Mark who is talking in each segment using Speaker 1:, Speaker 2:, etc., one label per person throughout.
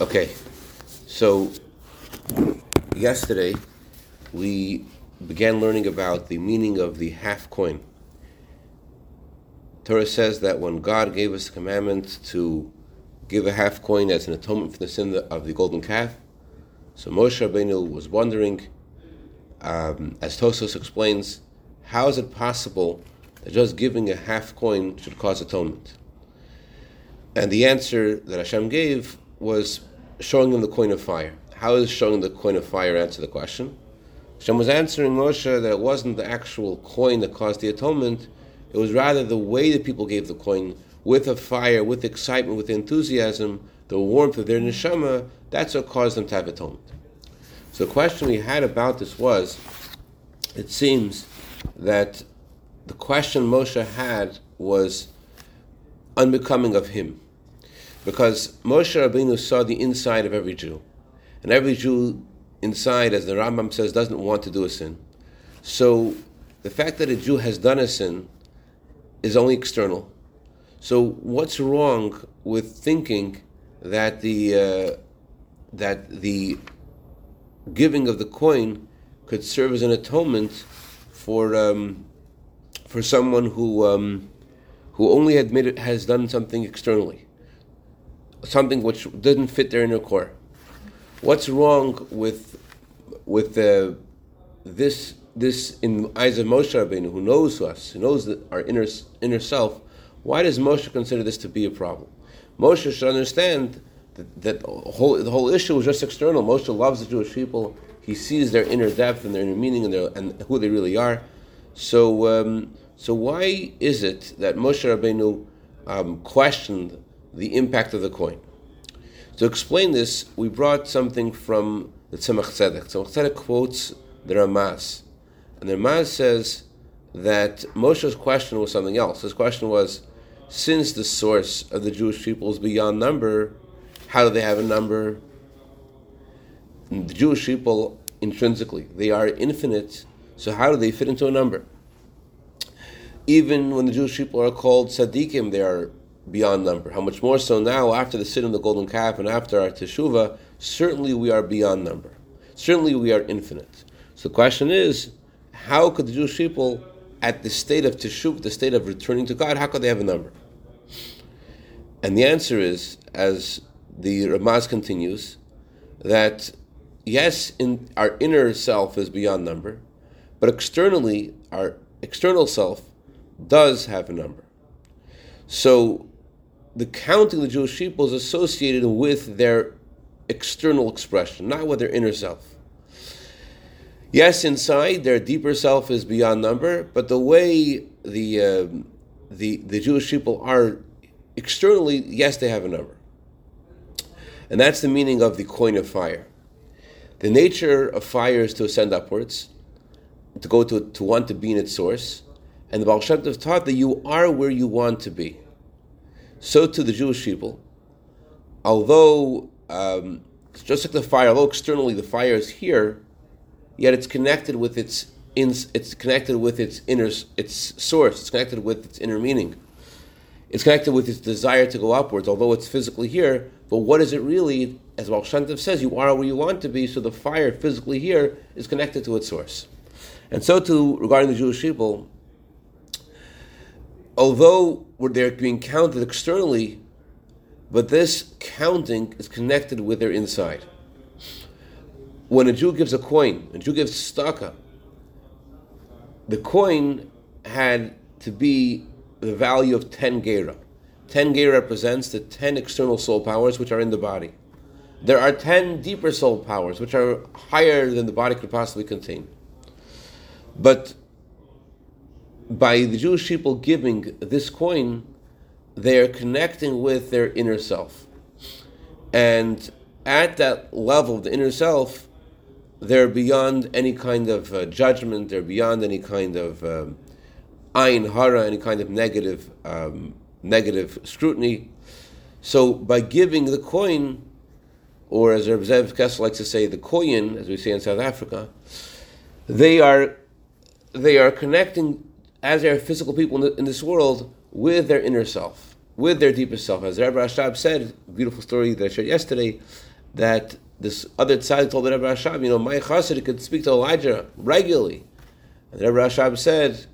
Speaker 1: Okay, so yesterday we began learning about the meaning of the half coin. Torah says that when God gave us the commandment to give a half coin as an atonement for the sin of the golden calf, so Moshe Rabbeinu was wondering, um, as Tosfos explains, how is it possible that just giving a half coin should cause atonement? And the answer that Hashem gave was showing him the coin of fire. How does showing the coin of fire answer the question? Hashem was answering Moshe that it wasn't the actual coin that caused the atonement, it was rather the way that people gave the coin, with a fire, with excitement, with enthusiasm, the warmth of their neshama, that's what caused them to have atonement. So the question we had about this was, it seems that the question Moshe had was unbecoming of him. Because Moshe Rabbeinu saw the inside of every Jew. And every Jew inside, as the Rambam says, doesn't want to do a sin. So the fact that a Jew has done a sin is only external. So what's wrong with thinking that the uh, that the giving of the coin could serve as an atonement for um, for someone who um, who only admitted has done something externally? Something which didn't fit their inner core. What's wrong with with uh, this this in eyes of Moshe Rabbeinu, who knows us, who knows our inner inner self? Why does Moshe consider this to be a problem? Moshe should understand that, that the, whole, the whole issue is just external. Moshe loves the Jewish people. He sees their inner depth and their inner meaning and, their, and who they really are. So, um, so why is it that Moshe Rabbeinu um, questioned the impact of the coin. To explain this, we brought something from the Tzemach Tzedek. Tzemach Tzedek quotes the Ramaz, and the Ramaz says that Moshe's question was something else. His question was, since the source of the Jewish people is beyond number, how do they have a number? the Jewish people intrinsically, they are infinite, so how do they fit into a number? Even when the Jewish people are called tzaddikim, they are beyond number. How much more so now after the sin of the golden calf and after our teshuva, certainly we are beyond number. Certainly we are infinite. So the question is, how could the Jewish people at the state of teshuva, the state of returning to God, how could they have a number? And the answer is, as the Ramaz continues, that yes, in our inner self is beyond number, but externally, our external self does have a number. So the counting of the Jewish people is associated with their external expression, not with their inner self. Yes, inside their deeper self is beyond number, but the way the uh, the the Jewish people are externally, yes, they have a number, and that's the meaning of the coin of fire. The nature of fire is to ascend upwards, to go to to want to be in its source, and the Baal Shem Tov taught that you are where you want to be so to the Jewish people, although um, just like the fire, although externally the fire is here, yet it's connected with its in, it's connected with its inner its source. It's connected with its inner meaning. It's connected with its desire to go upwards, although it's physically here. But what is it really? As Baal Shem Tov says, you are where you want to be. So the fire physically here is connected to its source. And so too regarding the Jewish people, although they're being counted externally, but this counting is connected with their inside. When a Jew gives a coin, a Jew gives tzedakah, the coin had to be the value of 10 gera. 10 gera represents the 10 external soul powers which are in the body. There are 10 deeper soul powers which are higher than the body could possibly contain. But by the Jewish people giving this coin, they are connecting with their inner self. And at that level of the inner self, they're beyond any kind of uh, judgment, they're beyond any kind of um, hara, any kind of negative, um, negative scrutiny. So by giving the coin, or as Reb Zev Kessel likes to say, the koyin, as we say in South Africa, they are they are connecting as they are physical people in, the, in this world with their inner self, with their deepest self. As Rebbe Rashab said, beautiful story that I shared yesterday, that this other side told Rebbe Rashab, you know, my chassid could speak to Elijah regularly. And Rebbe Rashab said,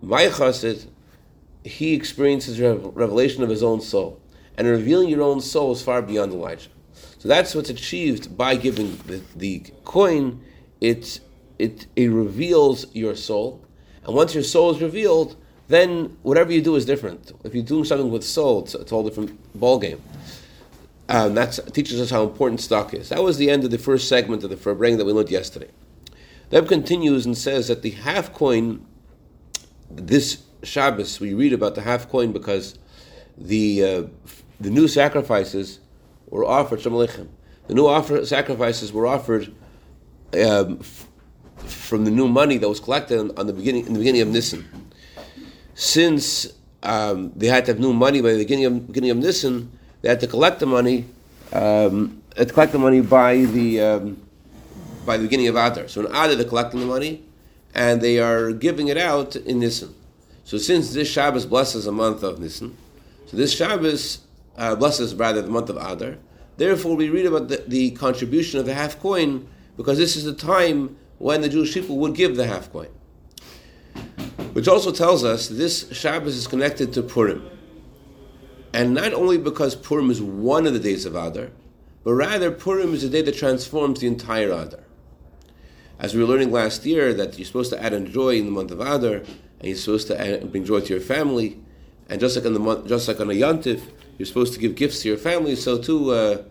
Speaker 1: my chassid, he experiences revelation of his own soul. And revealing your own soul is far beyond Elijah. So that's what's achieved by giving the, the coin. It, it, it reveals your soul. And once your soul is revealed, then whatever you do is different. If you're doing something with soul, it's, it's a whole different ball game. Um, that teaches us how important tzedakah is. That was the end of the first segment of the Farbrengen that we learned yesterday. Then continues and says that the half coin, this Shabbos, we read about the half coin because the uh, the new sacrifices were offered. The new offer, sacrifices were offered um, from the new money that was collected on, on the beginning in the beginning of Nissan. since um, they had to have new money by the beginning of, beginning of Nisan, they had to collect the money, um, to collect the money by the um, by the beginning of Adar. So in Adar they're collecting the money, and they are giving it out in Nissan. So since this Shabbos blesses a month of Nissan, so this Shabbos uh, blesses rather the month of Adar. Therefore, we read about the, the contribution of the half coin because this is the time when the Jewish people would give the half coin which also tells us this Shabbos is connected to Purim. And not only because Purim is one of the days of Adar, but rather Purim is a day that transforms the entire Adar. As we were learning last year, that you're supposed to add in joy in the month of Adar, and you're supposed to add, bring joy to your family, and just like on the month, just like on a Yontif, you're supposed to give gifts to your family. So too, uh,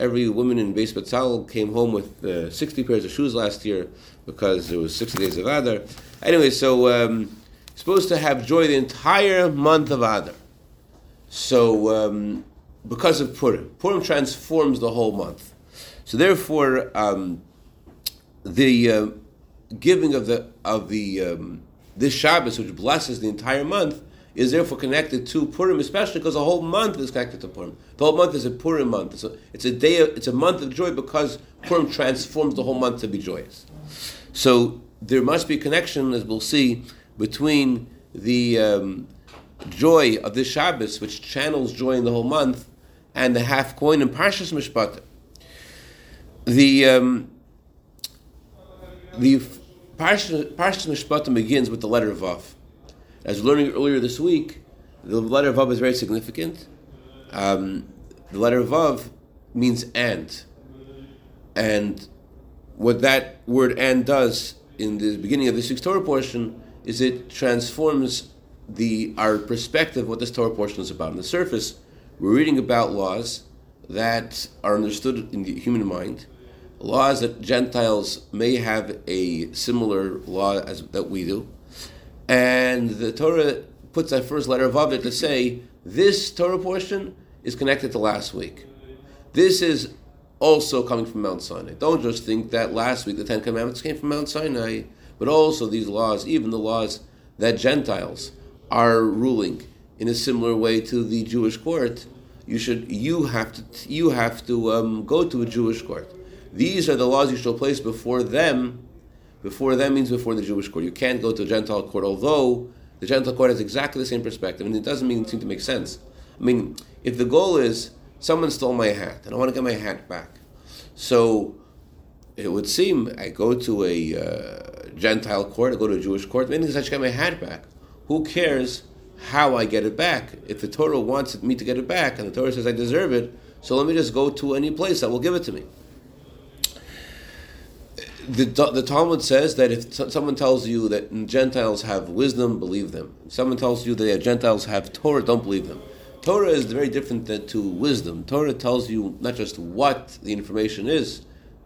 Speaker 1: every woman in Beis Betzal came home with uh, 60 pairs of shoes last year because it was 60 days of Adar. Anyway, so um, supposed to have joy the entire month of Adar. So, um, because of Purim, Purim transforms the whole month. So, therefore, um, the uh, giving of the of the um, this Shabbos, which blesses the entire month, is therefore connected to Purim, especially because the whole month is connected to Purim. The whole month is a Purim month. It's a, it's a day. Of, it's a month of joy because Purim transforms the whole month to be joyous. So there must be a connection, as we'll see, between the um, joy of this Shabbos, which channels joy in the whole month, and the half coin in Parshas Mishpat. The um, the Parshas, Parshas begins with the letter Vav. As we learning earlier this week, the letter Vav is very significant. Um, the letter Vav means and, and what that word and does in the beginning of the sixth Torah portion is it transforms the our perspective what this Torah portion is about. On the surface, we're reading about laws that are understood in the human mind, laws that Gentiles may have a similar law as that we do, and the Torah puts that first letter of it to say this Torah portion is connected to last week. This is also coming from Mount Sinai. Don't just think that last week the Ten Commandments came from Mount Sinai but also these laws, even the laws that Gentiles are ruling in a similar way to the Jewish court, you should you have to you have to um, go to a Jewish court. These are the laws you shall place before them. Before them means before the Jewish court. You can't go to a Gentile court, although the Gentile court has exactly the same perspective, and it doesn't mean seem to make sense. I mean, if the goal is someone stole my hat and I want to get my hat back, so it would seem I go to a uh, Gentile court, I go to a Jewish court, meaning I should get my hat back. Who cares how I get it back? If the Torah wants me to get it back, and the Torah says I deserve it, so let me just go to any place that will give it to me. The, the Talmud says that if someone tells you that Gentiles have wisdom, believe them. If someone tells you that Gentiles have Torah, don't believe them. Torah is very different than to wisdom. Torah tells you not just what the information is,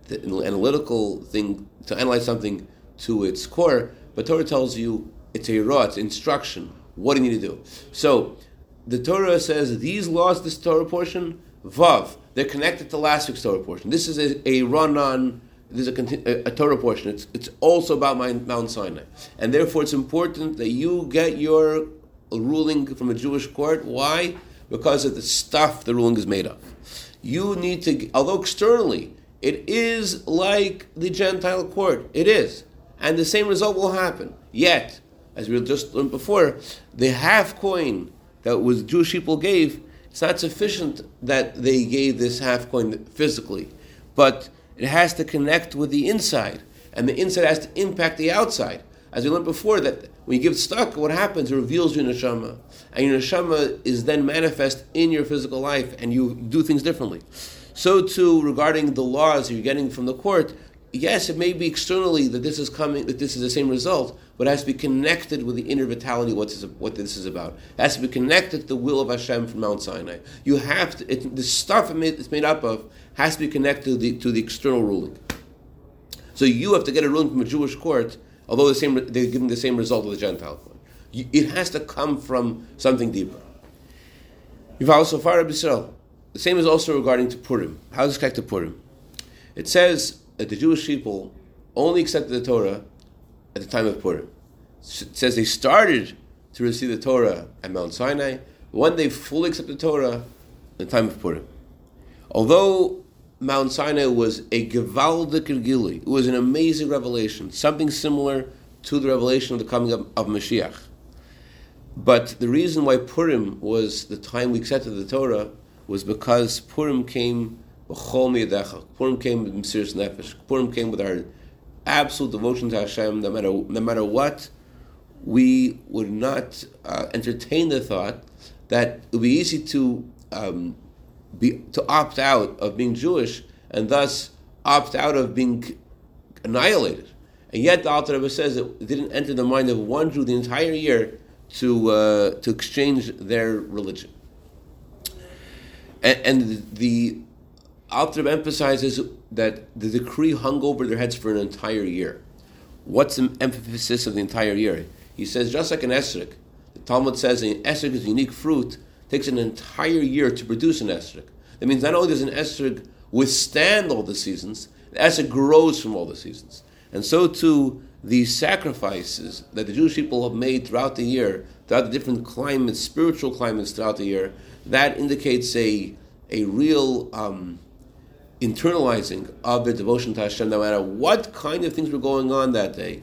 Speaker 1: the analytical thing to analyze something to its core, but Torah tells you it's a raw, it's instruction. What do you need to do? So the Torah says these laws, this Torah portion, vav, they're connected to last week's Torah portion. This is a, a run on. A, a, a, Torah portion. It's, it's also about Mount Sinai, and therefore it's important that you get your ruling from a Jewish court. Why? Because of the stuff the ruling is made of. You need to, although externally it is like the Gentile court, it is and the same result will happen. Yet, as we just learned before, the half coin that was Jewish people gave, it's not sufficient that they gave this half coin physically, but it has to connect with the inside, and the inside has to impact the outside. As we learned before, that when you give tzedakah, what happens? It reveals your neshama, and your neshama is then manifest in your physical life, and you do things differently. So too, regarding the laws you're getting from the court, yes, it may be externally that this is coming, that this is the same result, but it has to be connected with the inner vitality what this is, what this is about. It has to be connected to the will of Hashem from Mount Sinai. You have to, it, the stuff it's made up of has to be connected to the, to the external ruling. So you have to get a ruling from a Jewish court, although the same, they're giving the same result of the Gentile court. It has to come from something deeper. You've also far Israel. The same is also regarding to Purim. How does it connect to Purim? It says that the Jewish people only accepted the Torah at the time of Purim. It says they started to receive the Torah at Mount Sinai, when they fully accepted the Torah, at the time of Purim. Although Mount Sinai was a gewaldik giluy, it was an amazing revelation, something similar to the revelation of the coming of, of Mashiach. But the reason why Purim was the time we accepted the Torah was because Purim came Purim came with Mesiris Nefesh. Purim came with our absolute devotion to Hashem. No matter no matter what, we would not uh, entertain the thought that it would be easy to um, be to opt out of being Jewish and thus opt out of being annihilated. And yet the Alter Rebbe says it didn't enter the mind of one Jew the entire year to uh, to exchange their religion. And, and the Alter Rebbe emphasizes that the decree hung over their heads for an entire year. What's the emphasis of the entire year? He says, just like an esrog, the Talmud says an esrog is a unique fruit, takes an entire year to produce an esrog. That means not only does an esrog withstand all the seasons, the esrog grows from all the seasons. And so too, these sacrifices that the Jewish people have made throughout the year, throughout the different climates, spiritual climates throughout the year, that indicates a, a real um, internalizing of their devotion to Hashem, no matter what kind of things were going on that day,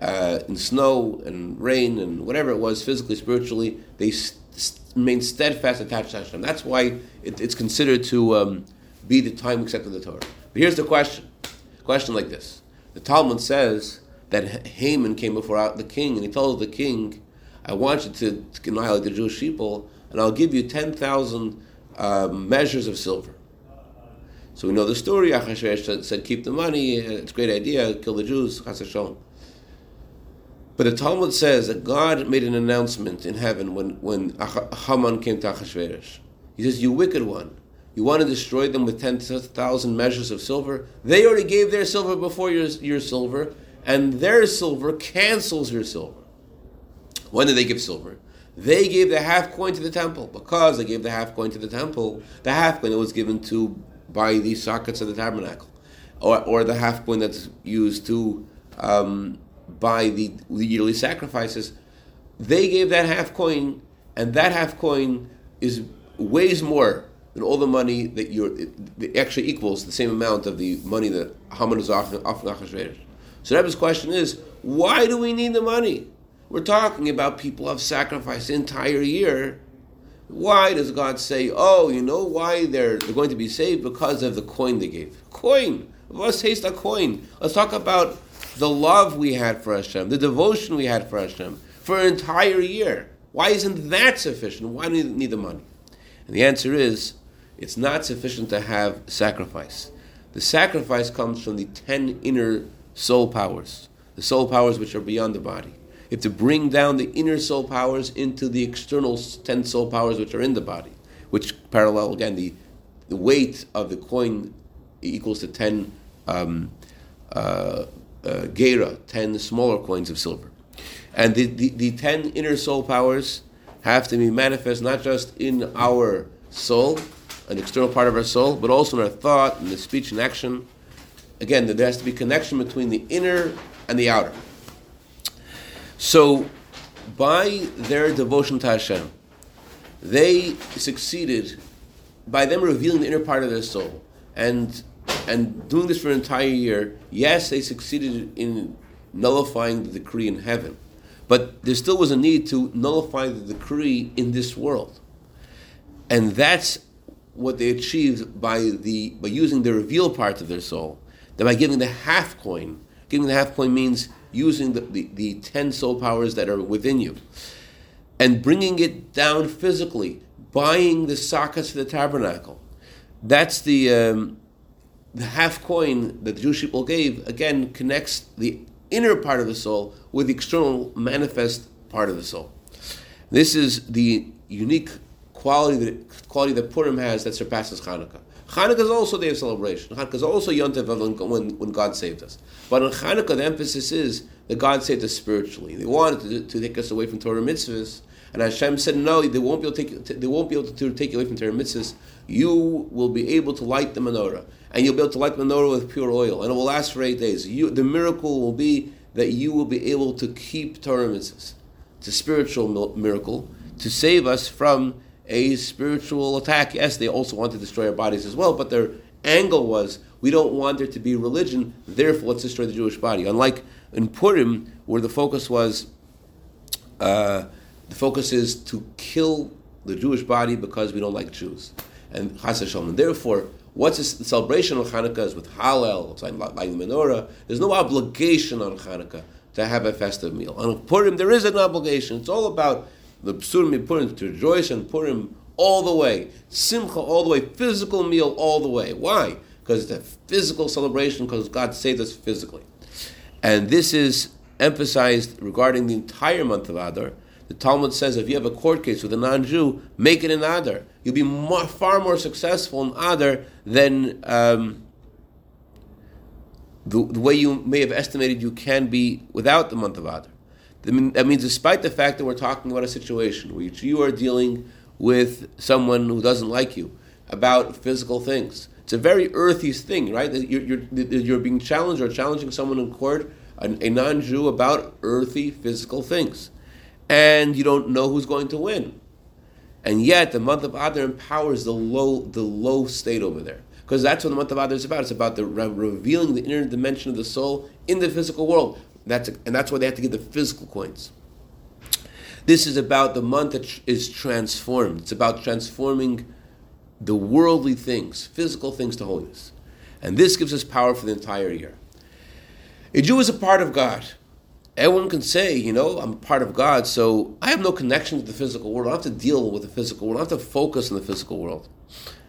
Speaker 1: uh, in snow and rain and whatever it was, physically, spiritually, they st- remained steadfast attached to Hashem. That's why it, it's considered to um, be the time accepted in the Torah. But here's the question: question like this. The Talmud says that Haman came before the king, and he told the king, "I want you to, to annihilate the Jewish people, and I'll give you ten thousand uh, measures of silver." So we know the story. Achashverosh said, "Keep the money. It's a great idea. Kill the Jews." But the Talmud says that God made an announcement in heaven when when Haman came to Achashverosh. He says, "You wicked one." You want to destroy them with 10,000 measures of silver? They already gave their silver before your, your silver, and their silver cancels your silver. When did they give silver? They gave the half coin to the temple. Because they gave the half coin to the temple, the half coin that was given to by the sockets of the tabernacle, or, or the half coin that's used to um, buy the, the yearly sacrifices. They gave that half coin, and that half coin is weighs more than all the money that you're. It, it actually equals the same amount of the money that Haman is offering Achashverosh. So Rebbe's question is, why do we need the money? We're talking about people have sacrificed the entire year why does God say, oh, you know why they're, they're going to be saved? Because of the coin they gave. Coin. Let's taste a coin. Let's talk about the love we had for Hashem, the devotion we had for Hashem for an entire year. Why isn't that sufficient? Why do we need the money? And the answer is, it's not sufficient to have sacrifice. The sacrifice comes from the ten inner soul powers, the soul powers which are beyond the body. You have to bring down the inner soul powers into the external ten soul powers which are in the body, which parallel again the the weight of the coin equals to ten um, uh, Uh, gera, ten smaller coins of silver, and the, the, the ten inner soul powers have to be manifest not just in our soul, an external part of our soul, but also in our thought, in the speech and action. Again, there has to be connection between the inner and the outer. So, by their devotion to Hashem, they succeeded by them revealing the inner part of their soul and and doing this for an entire year. Yes, they succeeded in nullifying the decree in heaven, But there still was a need to nullify the decree in this world. And that's what they achieved by the by using the reveal part of their soul. That by giving the half coin, giving the half coin means using the, the, the ten soul powers that are within you. And bringing it down physically, buying the sockets for the tabernacle. That's the um, the half coin that the Jewish people gave, again, connects the inner part of the soul with the external manifest part of the soul. This is the unique quality that quality that Purim has that surpasses Hanukkah. Hanukkah is also a day of celebration. Hanukkah is also Yom Tov when, when God saved us. But in Hanukkah, the emphasis is that God saved us spiritually. They wanted to, to take us away from Torah mitzvahs, and Hashem said, "No, they won't be able to take, they won't be able to take you away from Torah mitzvahs. You will be able to light the menorah, and you'll be able to light menorah with pure oil, and it will last for eight days. You, the miracle will be that you will be able to keep Torah mitzvahs. It's a spiritual miracle to save us from a spiritual attack. Yes, they also want to destroy our bodies as well, but their angle was we don't want there to be religion, therefore let's destroy the Jewish body. Unlike in Purim, where the focus was, uh, the focus is to kill the Jewish body because we don't like Jews. And Chas And therefore, what's the celebration of Hanukkah is with Hallel, like lighting the menorah. There's no obligation on Hanukkah to have a festive meal. On Purim, there is an obligation. It's all about the Psurim Purim to rejoice and Purim all the way, Simcha all the way, physical meal all the way. Why? Because it's a physical celebration, because God saved us physically. And this is emphasized regarding the entire month of Adar. The Talmud says if you have a court case with a non-Jew, make it in Adar. You'll be more, far more successful in Adar than um, the, the, way you may have estimated you can be without the month of Adar. That means, despite the fact that we're talking about a situation where you are dealing with someone who doesn't like you about physical things, it's a very earthy thing, right? You're, you're, you're being challenged or challenging someone in court, a, a non Jew, about earthy physical things. And you don't know who's going to win. And yet, the month of Adar empowers the low, the low state over there. Because that's what the month of Adar is about. It's about the re- revealing the inner dimension of the soul in the physical world. That's a, and that's why they have to give the physical coins. This is about the month that is transformed. It's about transforming the worldly things, physical things to holiness. And this gives us power for the entire year. A Jew is a part of God. Everyone can say, you know, I'm part of God, so I have no connection to the physical world. I don't have to deal with the physical world. I don't have to focus on the physical world.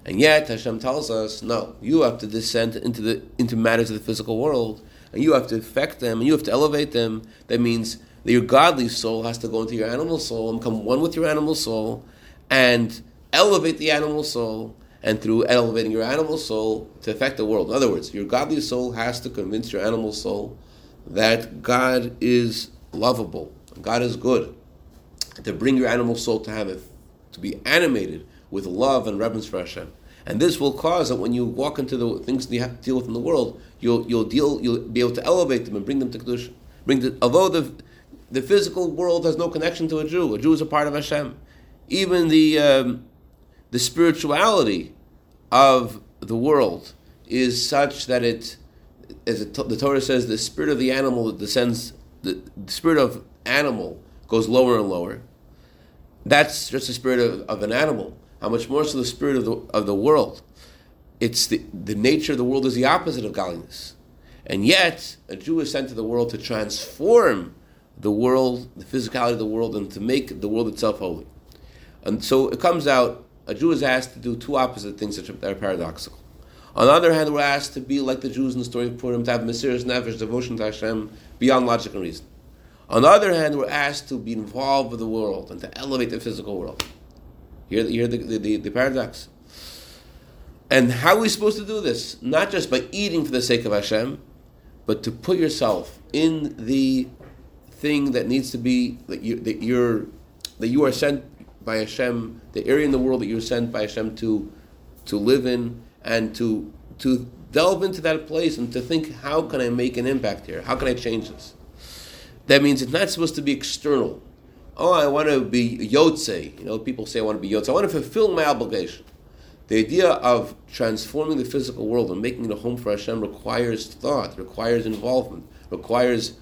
Speaker 1: And yet Hashem tells us, no, you have to descend into the into matters of the physical world and you have to affect them, and you have to elevate them. That means that your godly soul has to go into your animal soul and become one with your animal soul, and elevate the animal soul, and through elevating your animal soul to affect the world. In other words, your godly soul has to convince your animal soul that God is lovable, God is good, to bring your animal soul to have it, to be animated with love and reverence for Hashem. And this will cause that when you walk into the things that you have to deal with in the world, you'll you'll deal you'll be able to elevate them and bring them to kedusha. Bring the, although the the physical world has no connection to a Jew. A Jew is a part of Hashem. Even the um, the spirituality of the world is such that it, as the Torah says, the spirit of the animal descends. The, the spirit of animal goes lower and lower. That's just the spirit of, of an animal how much more so the spirit of the, of the world. It's the, the nature of the world is the opposite of godliness. And yet, a Jew is sent to the world to transform the world, the physicality of the world, and to make the world itself holy. And so it comes out, a Jew is asked to do two opposite things that are paradoxical. On the other hand, we're asked to be like the Jews in the story of Purim, to have Mesiris Nefesh, devotion to Hashem, beyond logic and reason. On the other hand, we're asked to be involved with the world and to elevate the physical world. You hear, the, the, the, the paradox. And how are we supposed to do this? Not just by eating for the sake of Hashem, but to put yourself in the thing that needs to be that you that you're that you are sent by Hashem, the area in the world that you're sent by Hashem to to live in and to to delve into that place and to think how can I make an impact here? How can I change this? That means it's not supposed to be external oh, I want to be yotze. You know, people say I want to be yotze. I want to fulfill my obligation. The idea of transforming the physical world and making it a home for Hashem requires thought, requires involvement, requires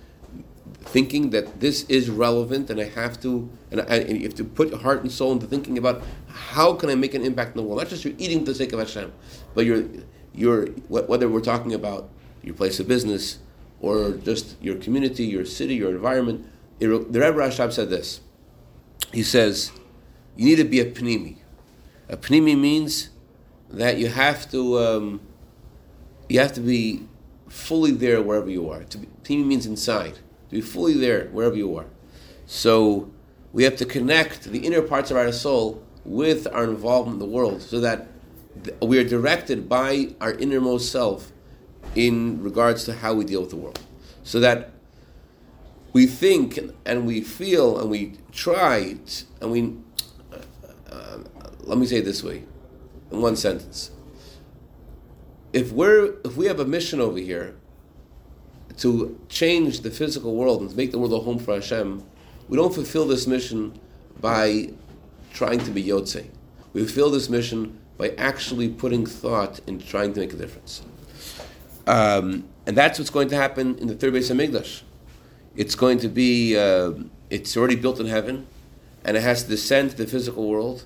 Speaker 1: thinking that this is relevant and I have to, and, I, and you have to put heart and soul into thinking about how can I make an impact in the world. Not just you're eating for the sake of Hashem, but you're, you're whether we're talking about your place of business or just your community, your city, your environment. The Rebbe Rashab said this. He says, you need to be a pnimi. A pnimi means that you have to um, you have to be fully there wherever you are. To be, pnimi means inside. To be fully there wherever you are. So we have to connect the inner parts of our soul with our involvement in the world, so that we are directed by our innermost self in regards to how we deal with the world. So that we think and we feel and we try and we. Uh, uh, let me say it this way, in one sentence. If we're if we have a mission over here to change the physical world and to make the world a home for Hashem, we don't fulfill this mission by trying to be Yotze. We fulfill this mission by actually putting thought in trying to make a difference. Um, and that's what's going to happen in the third Beis HaMikdash. It's going to be, uh, it's already built in heaven, and it has to descend to the physical world.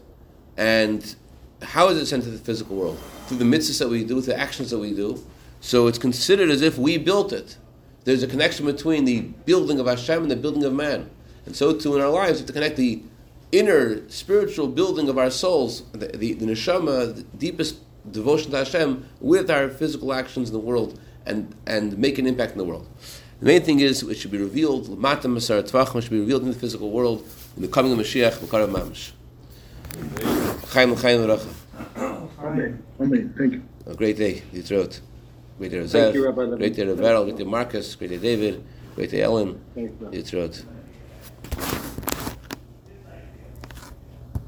Speaker 1: And how is it sent to the physical world? Through the mitzvahs that we do, through the actions that we do. So it's considered as if we built it. There's a connection between the building of Hashem and the building of man. And so too in our lives, we have to connect the inner spiritual building of our souls, the, the, the neshama, the deepest devotion to Hashem with our physical actions in the world and, and make an impact in the world. The main thing is it should be revealed, Lematah MeAsarah Tefachim should be revealed in the physical world in the coming of Mashiach, Makarav Mamash. Chaim.
Speaker 2: Amen. Amen. Thank you.
Speaker 1: A great day, Yitzrot. Great
Speaker 3: Rabbi
Speaker 1: Zev.
Speaker 3: Levin.
Speaker 1: Great day, Ravel. Great day, Marcus. Great day, David. Great.
Speaker 3: Thanks, man.
Speaker 1: Yitzrot.